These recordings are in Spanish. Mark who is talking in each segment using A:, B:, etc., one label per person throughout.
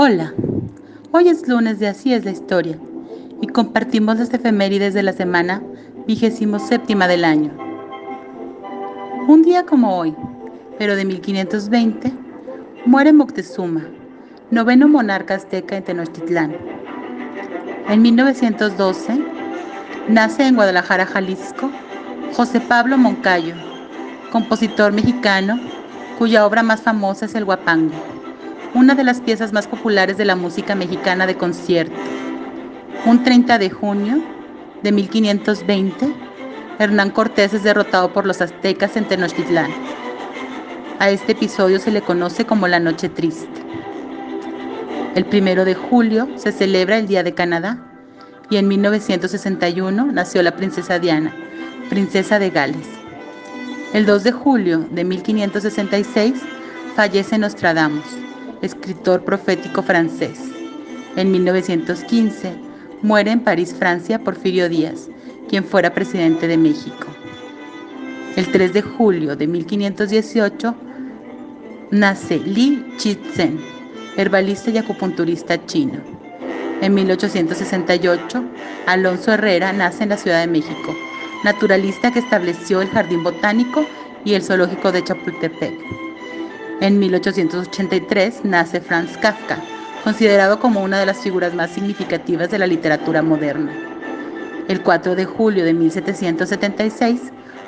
A: Hola, hoy es lunes de Así es la Historia y compartimos las efemérides de la semana vigésimo séptima del año. Un día como hoy, pero de 1520, muere Moctezuma, noveno monarca azteca en Tenochtitlán. En 1912, nace en Guadalajara, Jalisco, José Pablo Moncayo, compositor mexicano cuya obra más famosa es El Guapango una de las piezas más populares de la música mexicana de concierto. Un 30 de junio de 1520, Hernán Cortés es derrotado por los aztecas en Tenochtitlán. A este episodio se le conoce como la Noche Triste. El primero de julio se celebra el Día de Canadá y en 1961 nació la princesa Diana, princesa de Gales. El 2 de julio de 1566 fallece Nostradamus escritor profético francés. En 1915 muere en París, Francia, Porfirio Díaz, quien fuera presidente de México. El 3 de julio de 1518 nace Li Chizhen, herbalista y acupunturista chino. En 1868, Alonso Herrera nace en la Ciudad de México, naturalista que estableció el Jardín Botánico y el Zoológico de Chapultepec. En 1883 nace Franz Kafka, considerado como una de las figuras más significativas de la literatura moderna. El 4 de julio de 1776,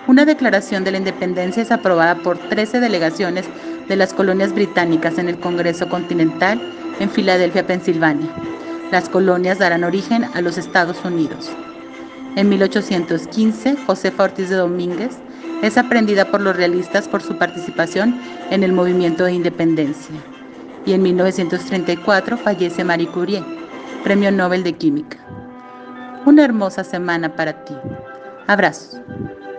A: una declaración de la independencia es aprobada por 13 delegaciones de las colonias británicas en el Congreso Continental en Filadelfia, Pensilvania. Las colonias darán origen a los Estados Unidos. En 1815, Josefa Ortiz de Domínguez es aprendida por los realistas por su participación en el movimiento de independencia. Y en 1934 fallece Marie Curie, Premio Nobel de Química. Una hermosa semana para ti. Abrazos.